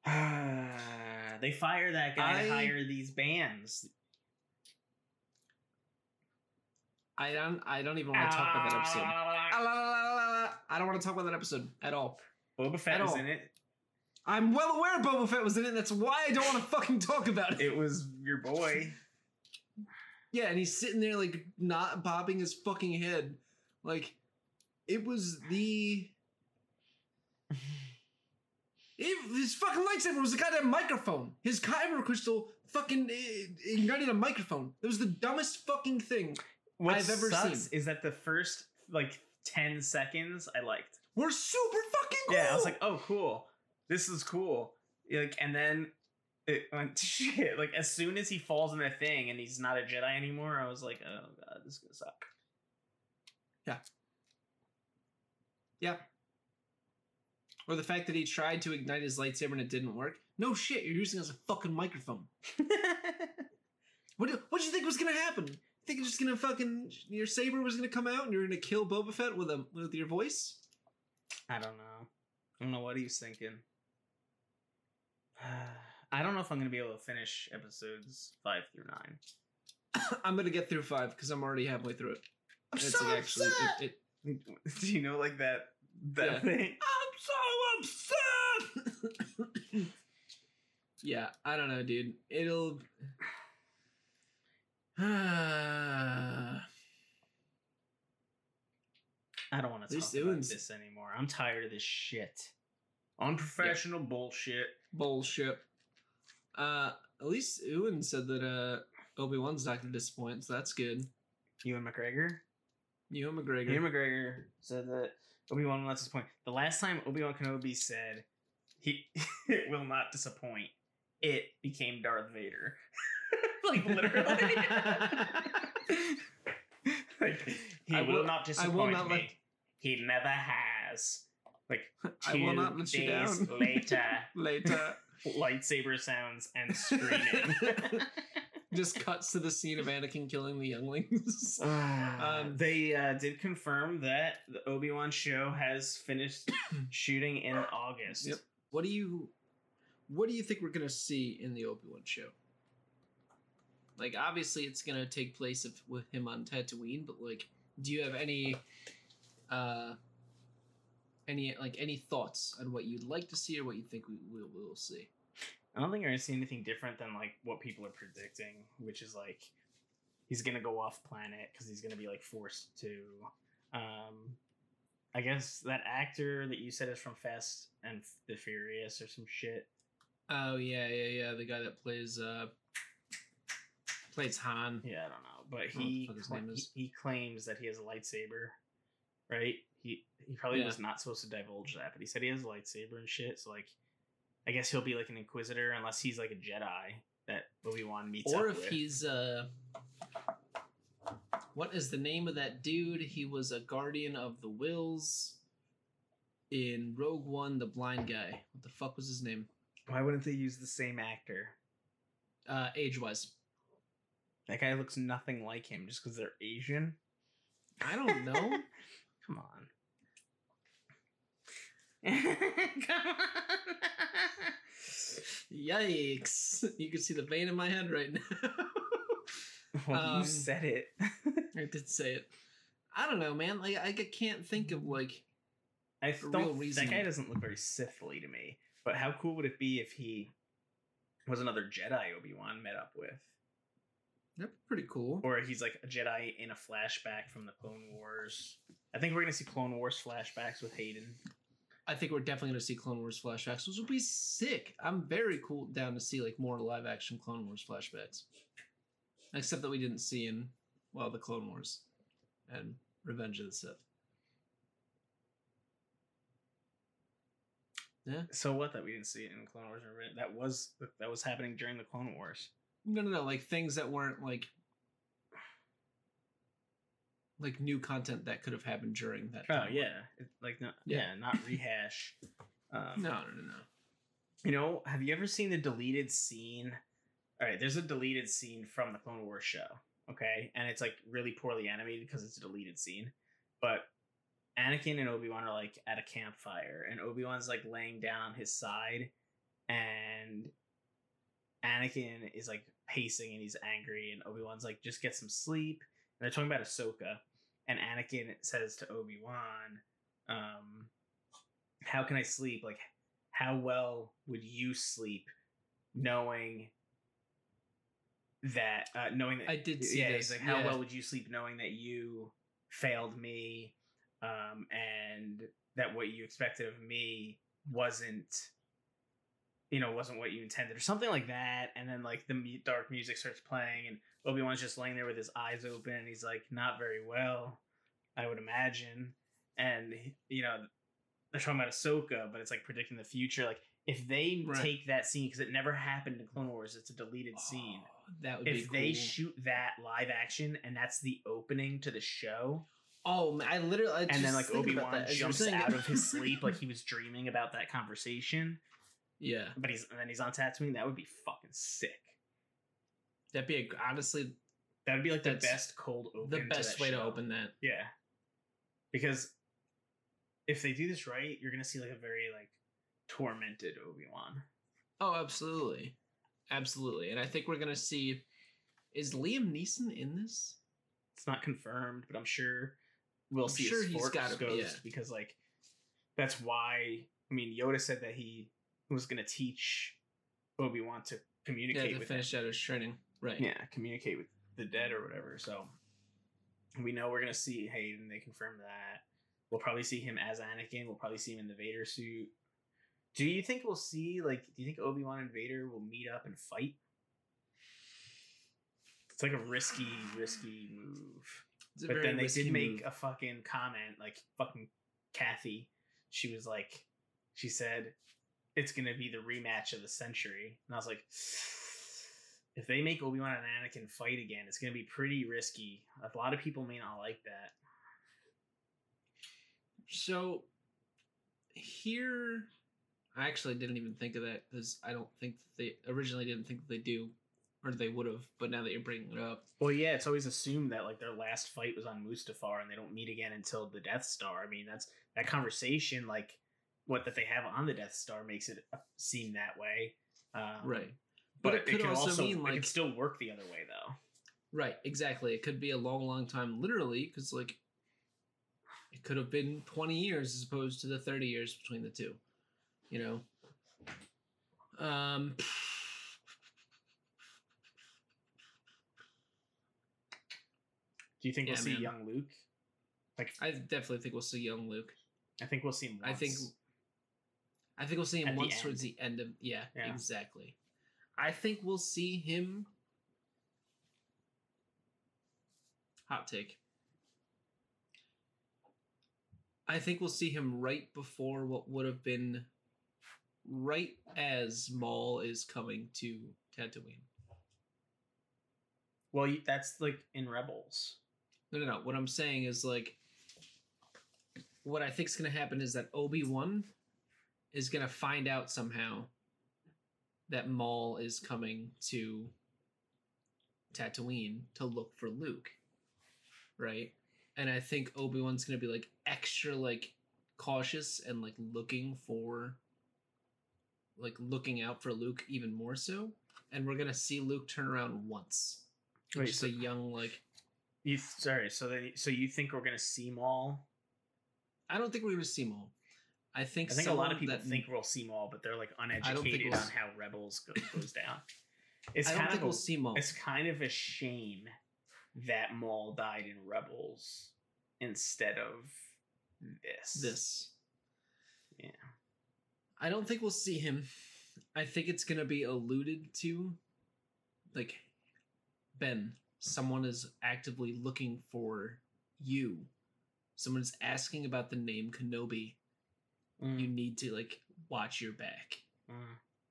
they fire that guy to I- hire these bands. I don't. I don't even want to talk about that episode. Ah, Ah. I don't want to talk about that episode at all. Boba Fett At all. in it. I'm well aware Boba Fett was in it. That's why I don't want to fucking talk about it. It was your boy. Yeah, and he's sitting there like not bobbing his fucking head. Like it was the it, his fucking lightsaber was a goddamn microphone. His kyber crystal fucking eh, ignited a microphone. It was the dumbest fucking thing. What I've ever sucks seen. is that the first like ten seconds I liked. We're super fucking cool. Yeah, I was like, oh, cool. This is cool. Like, and then it went to shit. Like, as soon as he falls in the thing and he's not a Jedi anymore, I was like, oh god, this is gonna suck. yeah. Yeah. Or the fact that he tried to ignite his lightsaber and it didn't work. No shit, you're using it as a fucking microphone. What do, what do you think was gonna happen? You think it's just gonna fucking your saber was gonna come out and you're gonna kill Boba Fett with a with your voice? I don't know. I don't know what he was thinking. I don't know if I'm gonna be able to finish episodes five through nine. I'm gonna get through five because I'm already halfway through it. I'm It's so like actually, upset. it, it, Do you know like that that Yeah. thing? I'm so upset. yeah, I don't know, dude. It'll. I don't want to Least talk about this anymore. I'm tired of this shit. Unprofessional bullshit. Bullshit. Uh, at least Ewan said that uh Obi Wan's not gonna disappoint, so that's good. Ewan McGregor. Ewan McGregor. Ewan McGregor said that Obi Wan will not disappoint. The last time Obi Wan Kenobi said he it will not disappoint, it became Darth Vader. like literally. like he I will, will- not I disappoint will not me. let- He never has. Like I will not let you days down. later, Later. lightsaber sounds and screaming. Just cuts to the scene of Anakin killing the younglings. Um, they uh, did confirm that the Obi Wan show has finished shooting in August. Yep. what do you what do you think we're gonna see in the Obi-Wan show? Like obviously it's gonna take place of, with him on Tatooine, but like do you have any uh any like any thoughts on what you'd like to see or what you think we will we'll see? I don't think you're gonna see anything different than like what people are predicting, which is like he's gonna go off planet because he's gonna be like forced to. Um, I guess that actor that you said is from Fast and the Furious or some shit. Oh yeah, yeah, yeah. The guy that plays uh plays Han. Yeah, I don't know, but I don't know he what his cla- name he, he claims that he has a lightsaber, right? He he probably Yeah. was not supposed to divulge that, but he said he has a lightsaber and shit. So like, I guess he'll be like an Inquisitor unless he's like a Jedi that Obi Wan meets Or up if with. he's uh what is the name of that dude? He was a guardian of the Whills in Rogue One, the blind guy. What the fuck was his name? Why wouldn't they use the same actor? Uh age wise. That guy looks nothing like him just because they're Asian. I don't know. Come on. Come on. Yikes. You can see the vein in my head right now. well, Um, you said it. I did say it. I don't know, man. Like I can't think of like I don't. reason. That guy doesn't look very Sithly to me. But how cool would it be if he was another Jedi Obi Wan met up with, That'd be pretty cool. or he's like a Jedi in a flashback from the Clone Wars? I think we're gonna see Clone Wars flashbacks with Hayden. I think we're definitely gonna see Clone Wars flashbacks, which will be sick. I'm very cool down to see like more live action Clone Wars flashbacks. Except that we didn't see in well the Clone Wars and Revenge of the Sith. Yeah. So what that we didn't see it in Clone Wars? That was that was happening during the Clone Wars. No no no, like things that weren't like like new content that could have happened during that Oh time. yeah, like no, yeah. Yeah. not rehash. Um, No, no, no, no. You know, have you ever seen the deleted scene? All right, there's a deleted scene from the Clone Wars show, okay? And it's like really poorly animated because it's a deleted scene. But Anakin and Obi-Wan are like at a campfire and Obi-Wan's like laying down on his side and Anakin is like pacing and he's angry and Obi-Wan's like just get some sleep. And they're talking about Ahsoka and Anakin says to Obi-Wan, um, how can I sleep? Like how well would you sleep knowing that uh knowing that I did see yeah this, he's like how yeah. well would you sleep knowing that you failed me um and that what you expected of me wasn't you know wasn't what you intended or something like that and then like the dark music starts playing and obi-wan's just laying there with his eyes open and he's like not very well i would imagine and you know they're talking about Ahsoka, but it's like predicting the future. Like if they Right. take that scene because it never happened in Clone Wars, it's a deleted oh, scene. Oh, that would If be they shoot that live action and that's the opening to the show, Oh, man, I literally. I and then like Obi Wan that as you were jumps out of his sleep like he was dreaming about that conversation, yeah, but he's and then he's on Tatooine, that would be fucking sick. That'd be a, honestly That would be like the best cold open. the best that way to open that. Yeah, because if they do this right, you're gonna see like a very like tormented Obi Wan. Oh, absolutely, absolutely, and I think we're gonna see. Is Liam Neeson in this? It's not confirmed, but I'm sure we'll I'm see sure he's gotta be, ghost yeah. because like that's why I mean Yoda said that he was gonna teach Obi Wan to communicate to with finish out his training, right? Yeah, communicate with the dead or whatever. So we know we're gonna see Hayden. They confirm that. We'll probably see him as Anakin. We'll probably see him in the Vader suit. Do you think we'll see like? Do you think Obi Wan and Vader will meet up and fight? It's like a risky, risky move. It's a But then they did make move. a fucking comment, like fucking Kathy. She was like, she said, it's gonna be the rematch of the century, and I was like, if they make Obi Wan and Anakin fight again, it's gonna be pretty risky. A lot of people may not like that. So here, I actually didn't even think of that because I don't think they originally didn't think that they do or they would have. But now that you're bringing it up, Well, yeah, it's always assumed that like their last fight was on Mustafar, and they don't meet again until the Death Star. I mean, that's that conversation, like what that they have on the Death Star, makes it uh, seem that way. Um, right? But, But it, it could could also also mean, like it could still work the other way though. Right, exactly. It could be a long, long time, literally, because like it could have been twenty years as opposed to the thirty years between the two. You know. Um. Do you think Yeah, we'll see man. young Luke? Like, I definitely think we'll see young Luke. I think we'll see him. I think once. I think we'll see him At the once towards the end of yeah, Yeah. exactly. I think we'll see him hot take. I think we'll see him right before what would have been right as Maul is coming to Tatooine. Well, that's like in Rebels. No, no, no. What I'm saying is like, what I think is going to happen is that Obi Wan is going to find out somehow that Maul is coming to Tatooine to look for Luke, right? And I think Obi Wan's going to be like extra like cautious and like looking for, like looking out for Luke even more so. And we're gonna see Luke turn around once. Wait, just so- a young like You sorry. So then, so you think we're gonna see Maul? I don't think we're gonna see Maul. I think I think a lot of people that- think we'll see Maul, but they're like uneducated we'll on how Rebels go, goes down. It's I don't kind think of we'll a, see Maul. it's kind of a shame that Maul died in Rebels instead of this. This. Yeah. I don't think we'll see him. I think it's gonna be alluded to, like Ben. Someone is actively looking for you. Someone's asking about the name Kenobi. Mm, You need to like watch your back, mm.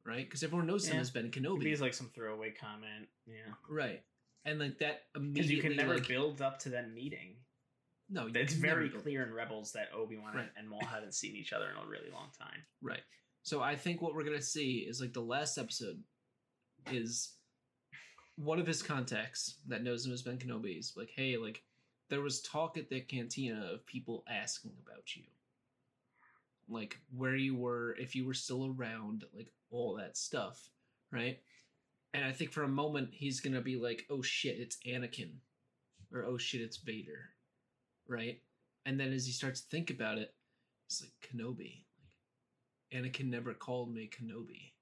right? Because everyone knows him as Ben Kenobi, it's like some throwaway comment. Yeah. right? And like that Because you can never like, build up to them meeting. no, you It's very clear in Rebels that Obi Wan Right. and Maul haven't seen each other in a really long time. Right. So I think what we're gonna see is like the last episode is one of his contacts that knows him as Ben Kenobi is like, hey, like there was talk at the cantina of people asking about you. Like where you were, if you were still around, like all that stuff, right? And I think for a moment he's gonna be like, oh shit, it's Anakin. Or oh shit, it's Vader. Right? And then as he starts to think about it, it's like Kenobi. Like Anakin never called me Kenobi.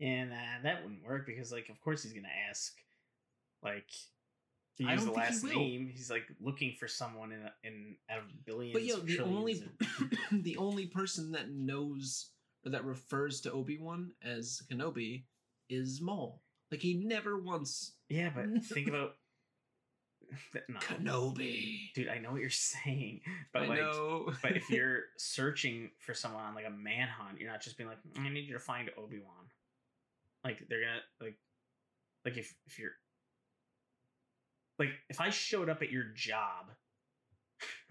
And uh, that wouldn't work because, like, of course he's gonna ask, like, to use the think he last name. He's like looking for someone in a, in out of billions. But yo, the only the only person that knows or that refers to Obi Wan as Kenobi is Maul. Like he never once yeah, but think about no, Kenobi. dude. I know what you're saying, but I like, know. but if you're searching for someone on like a manhunt, you're not just being like, I need you to find Obi Wan. Like they're gonna like, like if if you're like if I showed up at your job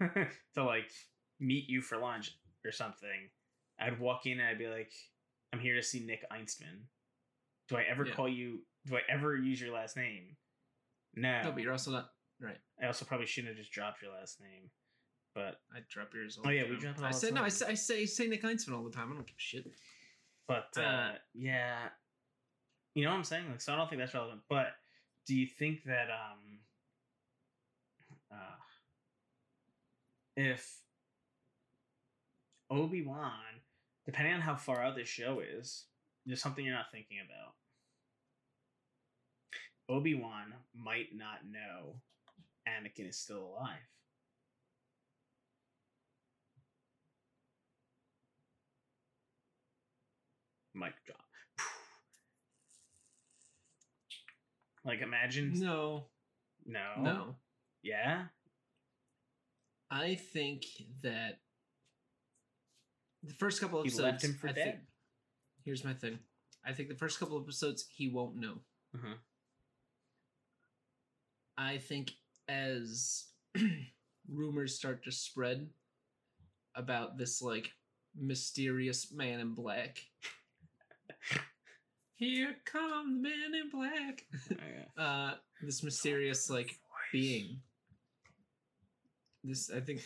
to like meet you for lunch or something, I'd walk in and I'd be like, I'm here to see Nick Einstman. Do I ever Yeah. call you? Do I ever use your last name? No. no, but you're also not right. I also probably shouldn't have just dropped your last name. But I drop yours. All Oh, yeah, we drop I said no. I say I say say Nick Einstein all the time. I don't give a shit. But uh, Uh, yeah, you know what I'm saying. Like, so I don't think that's relevant. But do you think that um, uh, if Obi Wan, depending on how far out this show is, there's something you're not thinking about. Obi Wan might not know Anakin is still alive. Mic drop. Like imagine No, no no. Yeah I think that the first couple He episodes. left him for I dead. Think, here's my thing. I think the first couple episodes he won't know. Mhm. I think as rumors start to spread about this like mysterious man in black, Here come the man in black. Oh, yeah. uh, this mysterious like being. This I think.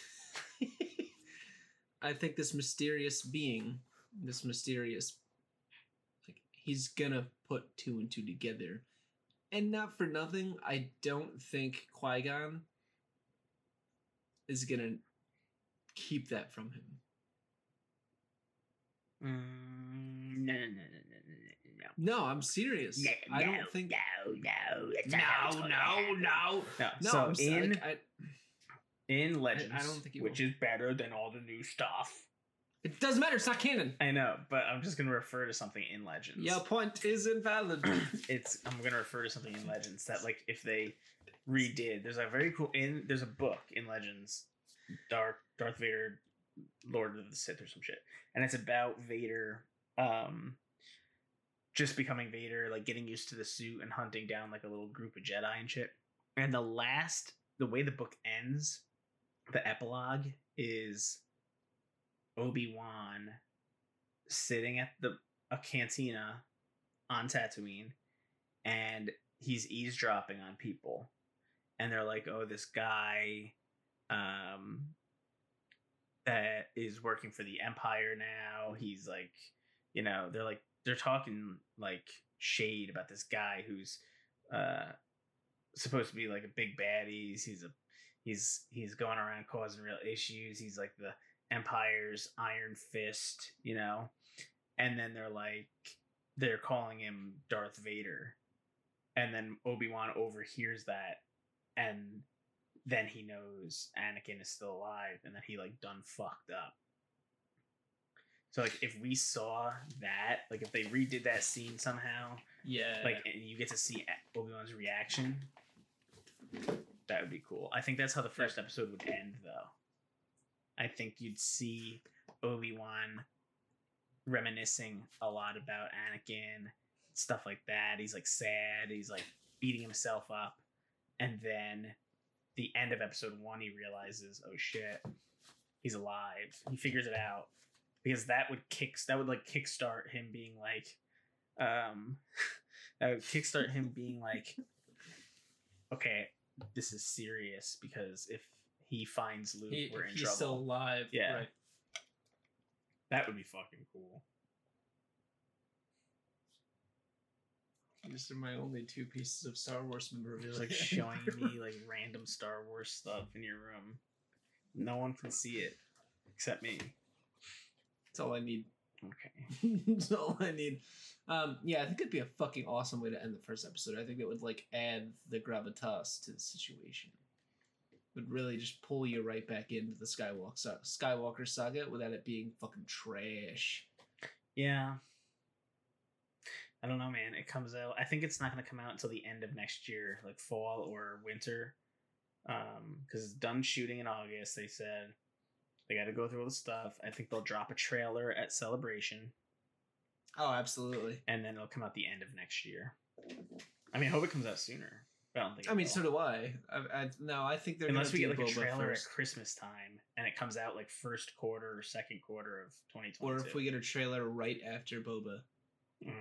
I think this mysterious being, this mysterious, like he's gonna put two and two together, and not for nothing. I don't think Qui Gon is gonna keep that from him. Mm, no, no, no, no, no, no, No, I'm serious. no. I no, don't think. No, no, that's not how it's No, no, no. No, No, so I'm in like, I, in Legends, don't think he which will. is better than all the new stuff. it doesn't matter. It's not canon. I know, but I'm just gonna refer to something in Legends. Your point is invalid. it's I'm gonna refer to something in Legends that like if they redid, there's a very cool in there's a book in Legends, Dark Darth Vader, Lord of the Sith or some shit, and it's about Vader, um, just becoming Vader, like getting used to the suit and hunting down like a little group of Jedi and shit. And the last, the way the book ends, the epilogue is Obi Wan sitting at the a cantina on Tatooine, and he's eavesdropping on people, and they're like, "Oh, this guy, um, that is working for the Empire now. He's like, you know, they're like they're talking like shade about this guy who's uh supposed to be like a big baddie. He's, he's a he's he's going around causing real issues. He's like the Empire's Iron Fist, you know." And then they're like they're calling him Darth Vader. And then Obi-Wan overhears that and then he knows Anakin is still alive and that he like done fucked up. So like if we saw that, like if they redid that scene somehow, yeah. like and you get to see Obi Wan's reaction, that would be cool. I think that's how the first episode would end, though. I think you'd see Obi Wan reminiscing a lot about Anakin, stuff like that. He's like sad. He's like beating himself up, and then the end of episode one, he realizes, oh shit, he's alive. He figures it out because that would kick. That would like kickstart him being like, um, that would kickstart him being like, okay, this is serious because if he finds Luke, He- we're in trouble. he's trouble. still alive. Yeah. Right. that would be fucking cool. These are my only two pieces of Star Wars memorabilia. Like showing me like random Star Wars stuff in your room. No one can see it except me. That's all I need. Okay. That's all I need. Um, yeah, I think it'd be a fucking awesome way to end the first episode. I think it would like add the gravitas to the situation. Would really just pull you right back into the Skywalker Skywalker saga without it being fucking trash. Yeah. I don't know, man. It comes out. I think it's not going to come out until the end of next year, like fall or winter. Um, because it's done shooting in August. They said they got to go through all the stuff. I think they'll drop a trailer at Celebration, Oh, absolutely. and then it'll come out the end of next year. I mean, I hope it comes out sooner. But I don't think. I mean, will. so do I. I, I no, I think they're unless we get like a trailer first. at Christmas time, and it comes out like first quarter or second quarter of twenty twenty. or if we get a trailer right after Boba. Mm.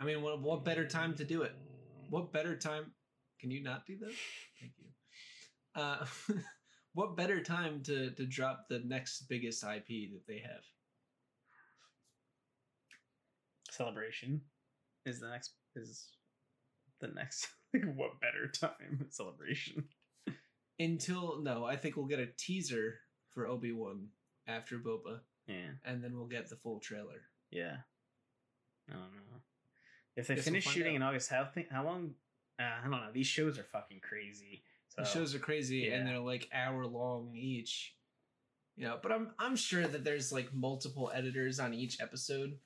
I mean, what what better time to do it? What better time? Can you not do that? Thank you. Uh, what better time to to drop the next biggest IP that they have? celebration is the next is the next like what better time celebration Until no, I think we'll get a teaser for Obi Wan after Boba, yeah and then we'll get the full trailer. yeah i don't know if they Guess we'll finish shooting out. in august how think how long uh, i don't know these shows are fucking crazy so The shows are crazy, and they're like hour long each. You know, but I'm I'm sure that there's like multiple editors on each episode,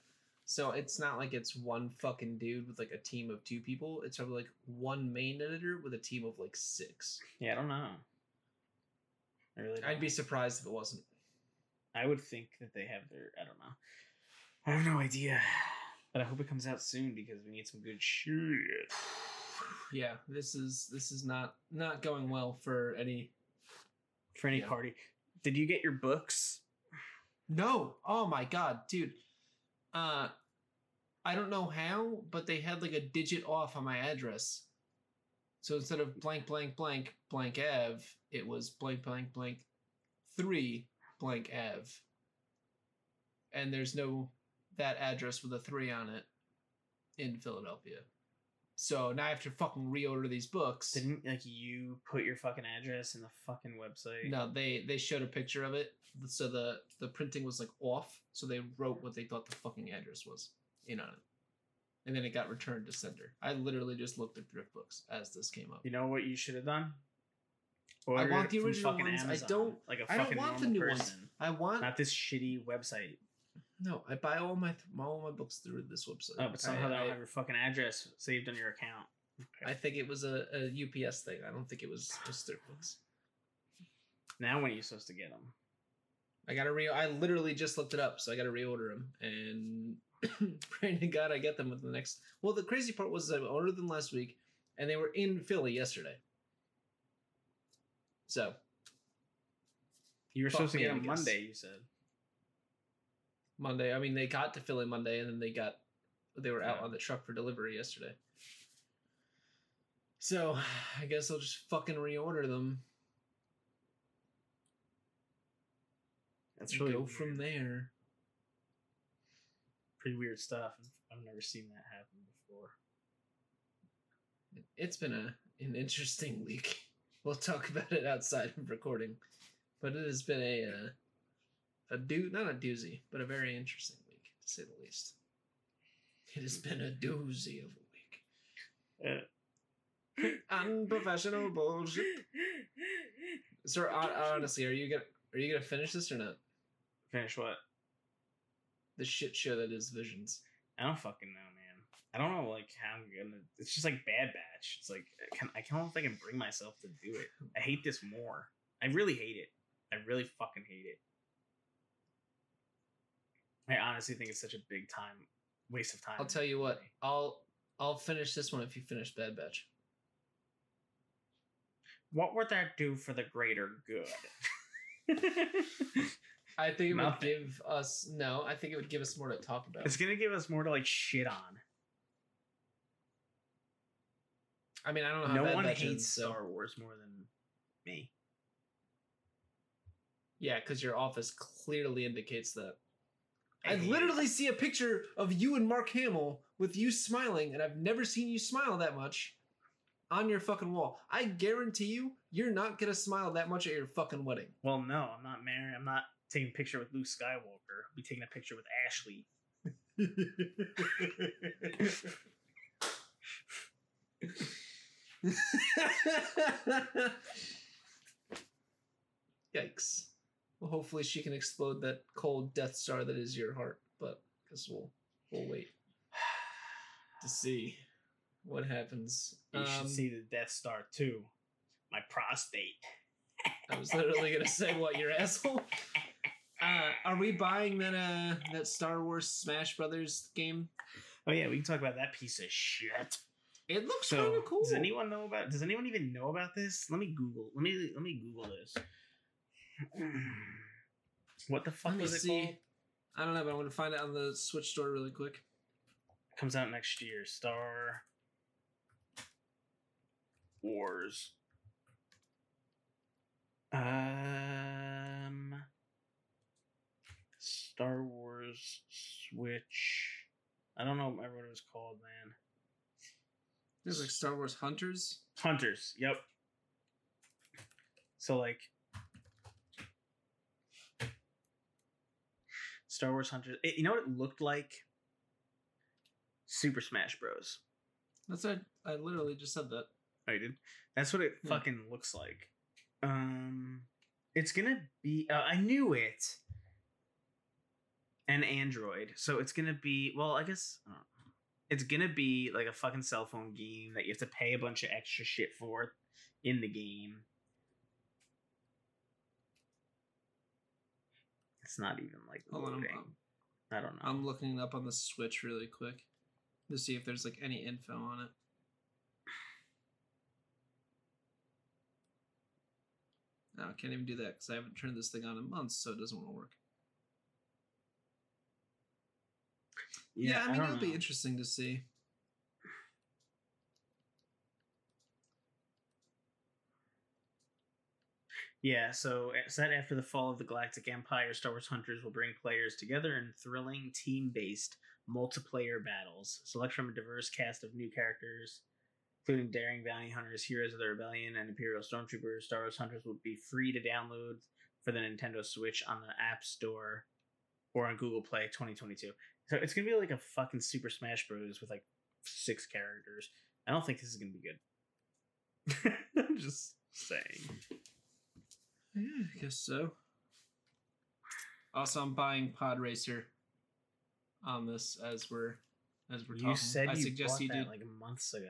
so it's not like it's one fucking dude with like a team of two people. It's probably like one main editor with a team of like six. yeah i don't know I really don't I'd be surprised if it wasn't. i would think that they have their i don't know i have no idea but i hope it comes out soon because we need some good shit Yeah, this is this is not not going well for any. for any Yeah. party did you get your books No, oh my god, dude. Uh, I don't know how, but they had like a digit off on my address. So instead of blank blank blank blank Ave, it was blank blank blank three blank Ave. And there's no that address with a three on it in Philadelphia. So now I have to fucking reorder these books. Didn't like you put your fucking address in the fucking website? No, they they showed a picture of it, so the the printing was like off. So they wrote what they thought the fucking address was in on it, and then it got returned to sender. I literally just looked at ThriftBooks as this came up. You know what you should have done? I want the original fucking ones. I don't- like a I fucking don't want the normal new ones. I want not this shitty website. No. I buy all my all my books through this website. Oh, but somehow I, they have your fucking address saved on your account. Okay. I think it was a, a UPS thing. I don't think it was just ThriftBooks. now when are you supposed to get them? I gotta re. I literally just looked it up, so I gotta reorder them. And praying to God I get them within the next. Well, the crazy part was I ordered them last week, and they were in Philly yesterday. So You were supposed to get them. Monday. You said. Monday, I mean, they got to Philly Monday, and then they got they were out Yeah. on the truck for delivery yesterday. So I guess I'll just fucking reorder them. That's really go weird. from there. Pretty weird stuff. I've never seen that happen before. It's been a an interesting week. We'll talk about it outside of recording, but it has been a uh, a do not a doozy, but a very interesting week to say the least. It has been a doozy of a week. Uh, Unprofessional bullshit. Sir, hon- honestly, are you gonna are you gonna finish this or not? Finish what? The shit show that is Visions. I don't fucking know, man. I don't know, like how I'm gonna. It's just like Bad Batch. It's like I can I can't if I can bring myself to do it. I hate this more. I really hate it. I really fucking hate it. I honestly think it's such a big time waste of time. I'll tell you what. I'll I'll finish this one if you finish Bad Batch. What would that do for the greater good? I think it would give us no. I think it would give us more to talk about. it's gonna give us more to like shit on. I mean, I don't know how No one hates ends, so Star Wars more than me. yeah, because your office clearly indicates that. I literally see a picture of you and Mark Hamill with you smiling, and I've never seen you smile that much on your fucking wall. I guarantee you, you're not gonna smile that much at your fucking wedding. Well, no, I'm not married. I'm not taking a picture with Luke Skywalker. I'll be taking a picture with Ashley. Yikes. Well, hopefully she can explode that cold Death Star that is your heart, but I guess we'll we'll wait to see what happens. You Um, should see the Death Star too. My prostate. I was literally gonna say what your asshole. Uh, are we buying that uh that Star Wars Smash Brothers game? Oh yeah, we can talk about that piece of shit. It looks So, kind of cool. does anyone know about? Does anyone even know about this? Let me Google. Let me let me Google this. What the fuck Let me was it see. called? I don't know, but I'm gonna find it on the Switch store really quick. Comes out next year. Star Wars. Um, Star Wars Switch. I don't know. Remember what it was called, man. There's like Star Wars Hunters. Hunters. Yep. So like Star Wars Hunters. It, you know what it looked like? Super Smash Bros. That's what I, I literally just said that. Oh, you did? That's what it Yeah. fucking looks like. Um, it's gonna be. Uh, I knew it. An Android, so it's gonna be. Well, I guess uh, it's gonna be like a fucking cell phone game that you have to pay a bunch of extra shit for in the game. It's not even like Hold on, I'm. I'm, um, I don't know. I'm looking up on the Switch really quick to see if there's like any info on it. No, oh, I can't even do that because I haven't turned this thing on in months, so it doesn't want to work. Yeah, I mean don't it'll be interesting to see. Yeah, so set after the fall of the Galactic Empire, Star Wars Hunters will bring players together in thrilling team-based multiplayer battles. Select from a diverse cast of new characters, including daring bounty hunters, heroes of the rebellion, and Imperial stormtroopers. Star Wars Hunters will be free to download for the Nintendo Switch on the App Store or on Google Play 2022. So it's gonna be like a fucking Super Smash Bros. with like six characters. I don't think this is gonna be good. I'm just saying. Yeah, I guess so. Also, I'm buying Pod Racer on this as we're as we're talking. You said I you suggest bought you that did. like months ago.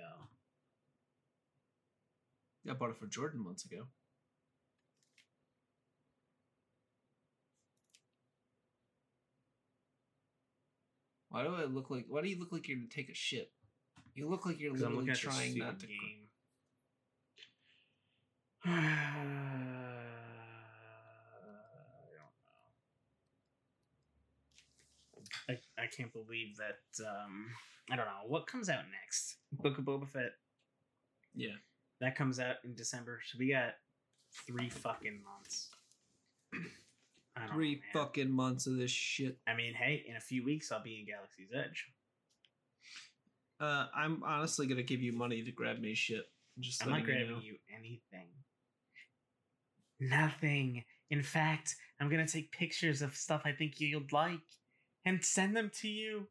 Yeah, I bought it for Jordan months ago. Why do I look like? Why do you look like you're gonna take a shit? You look like you're literally trying not to. game. I. I, can't believe that. Um, I don't know what comes out next. Book of Boba Fett Yeah, that comes out in December, so we got three fucking months. I don't three know, fucking months of this shit. I mean, hey, in a few weeks I'll be in Galaxy's Edge. Uh, I'm honestly gonna give you money to grab me shit. Just I'm not letting you grabbing know. you anything. Nothing. In fact, I'm gonna take pictures of stuff I think you'd like and send them to you.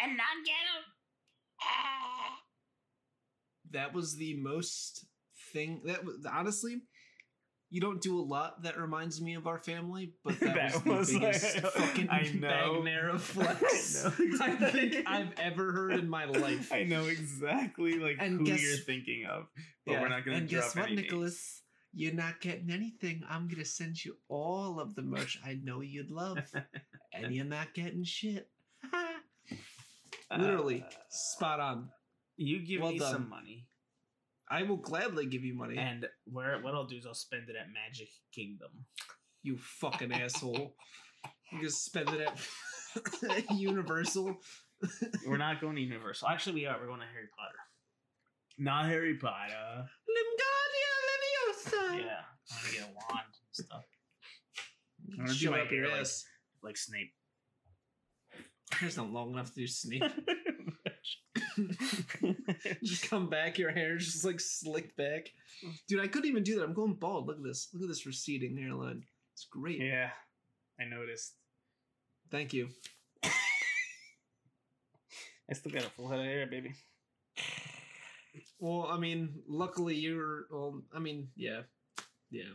And not get them. that was the most thing that was honestly you don't do a lot that reminds me of our family but that, That was the was like- biggest fucking I know. Bagnera flex I know I think exactly. I've ever heard in my life. I know exactly like And who guess- you're thinking of, but Yeah, we're not gonna and drop guess what any names. nicholas you're not getting anything i'm gonna send you all of the merch i know you'd love and you're not getting shit literally Uh, spot on you give well me done. some money, i will gladly give you money and where what I'll do is I'll spend it at Magic Kingdom. you fucking asshole you just spend it at universal We're not going to Universal. Actually, we are. We're going to Harry Potter. Not Harry Potter. Wingardium Leviosa. Yeah, I'm gonna get a wand and stuff, I'm gonna do my hair like- ass. Like Snape. Hair's not long enough to do Snape. just come back, your hair's just like slicked back. Dude, I couldn't even do that. I'm going bald. Look at this. Look at this receding hairline. It's great. yeah, I noticed. Thank you. I still got a full head of hair, baby. Well, I mean, luckily you're. Well, I mean, yeah, yeah.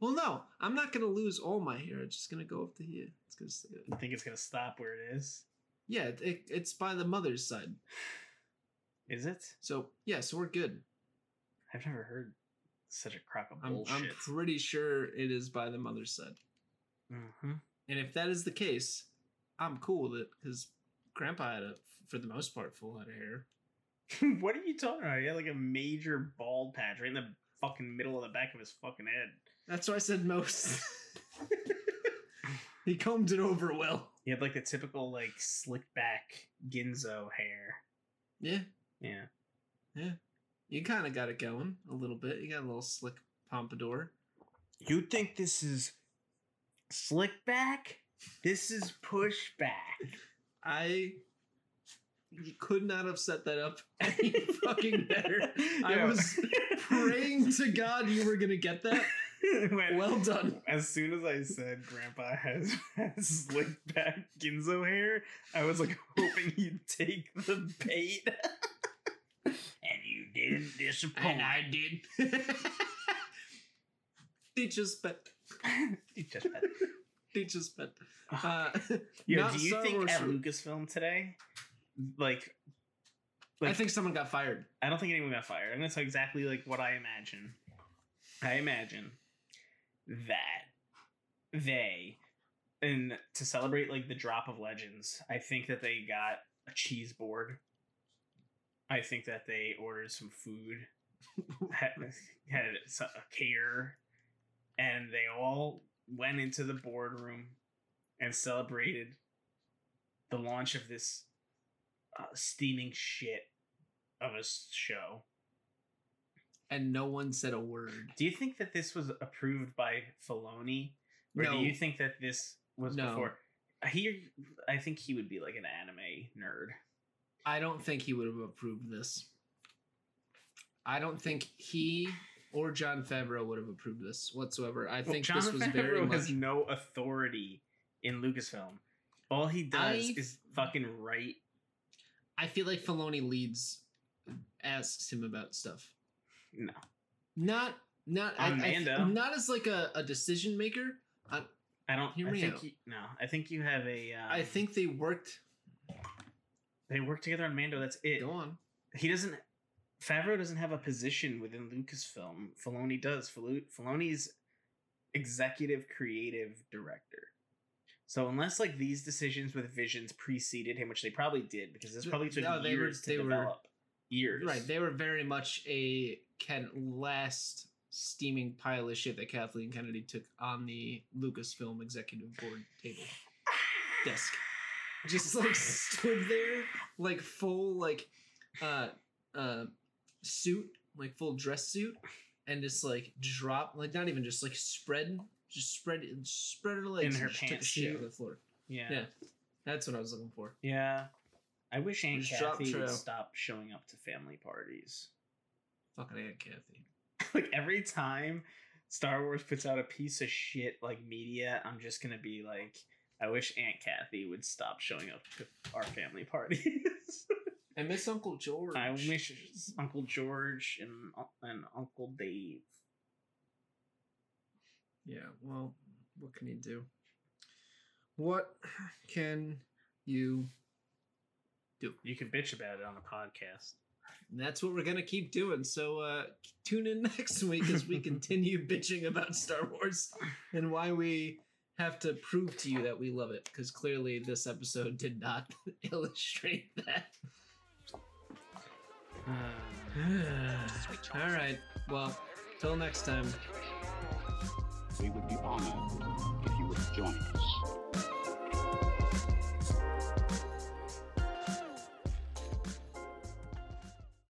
Well, no, I'm not gonna lose all my hair. It's just gonna go up to here. It's gonna stay. I think it's gonna stop where it is. Yeah, it, it, it's by the mother's side. Is it? So yeah, so we're good. I've never heard such a crock of I'm, bullshit. I'm pretty sure it is by the mother's side. hmm And if that is the case, I'm cool with it because Grandpa had a, for the most part, full head of hair. what are you talking about? He had like a major bald patch right in the fucking middle of the back of his fucking head. That's why I said most. he combed it over well. He had like the typical like slick back Ginzo hair. Yeah, Yeah. Yeah. You kind of got it going a little bit. You got a little slick pompadour. You think this is slick back? This is pushback. I you could not have set that up any fucking better. I was praying to God you were gonna get that. When- Well done. As soon as I said Grandpa has, has slick back Ginzo hair, I was like hoping you'd take the bait. and you didn't disappoint. And I did. Teacher's pet. You just- Teacher's pet. Uh, Yo, do you Star think Wars at Lucasfilm today, like, I think someone got fired. I don't think anyone got fired. I'm gonna tell exactly like what I imagine. I imagine that they, and to celebrate like the drop of legends, I think that they got a cheese board. I think that they ordered some food, had, had a caterer, and they all went into the boardroom and celebrated the launch of this uh, steaming shit of a show. And no one said a word. Do you think that this was approved by Filoni, or No. do you think that this was No. before? He, I think he would be like an anime nerd. I don't think he would have approved this. I don't think he or Jon Favreau would have approved this whatsoever. I Well, think Jon this was very Favreau much. has no authority in Lucasfilm. All he does I- is fucking write. I feel like Filoni leads, asks him about stuff. No, Not, not, On I, I- Mando. not as like a, a decision maker. I, I don't. Hear I me think out. you, no. I think you have a. Um, I think they worked. they worked together on Mando. That's it. Go on. He doesn't. Favreau doesn't have a position within Lucasfilm. Filoni does. Filo- Filoni's executive creative director. So unless like these decisions with visions preceded him, which they probably did, because this probably took No, they were- years they to were- develop. years. Right, they were very much a can last steaming pile of shit that Kathleen Kennedy took on the Lucasfilm executive board table desk. Just like stood there, like full like uh uh suit, like full dress suit, and just like drop like not even just like spread, just spread spread her legs In her and just took a shit on the floor. yeah. Yeah. That's what I was looking for. Yeah. I wish Aunt Just Cathie would stop showing up to family parties. Fucking Aunt Cathie. like every time Star Wars puts out a piece of shit like media, I'm just gonna be like, I wish Aunt Cathie would stop showing up to our family parties. I miss Uncle George. I wish Uncle George and and Uncle Dave. Yeah, well, what can you do? What can you do? You can bitch about it on a podcast. And that's what we're gonna keep doing. So uh tune in next week as we continue bitching about Star Wars and why we have to prove to you that we love it, because clearly this episode did not illustrate that. All right. Well, till next time. We would be honored if you would join us.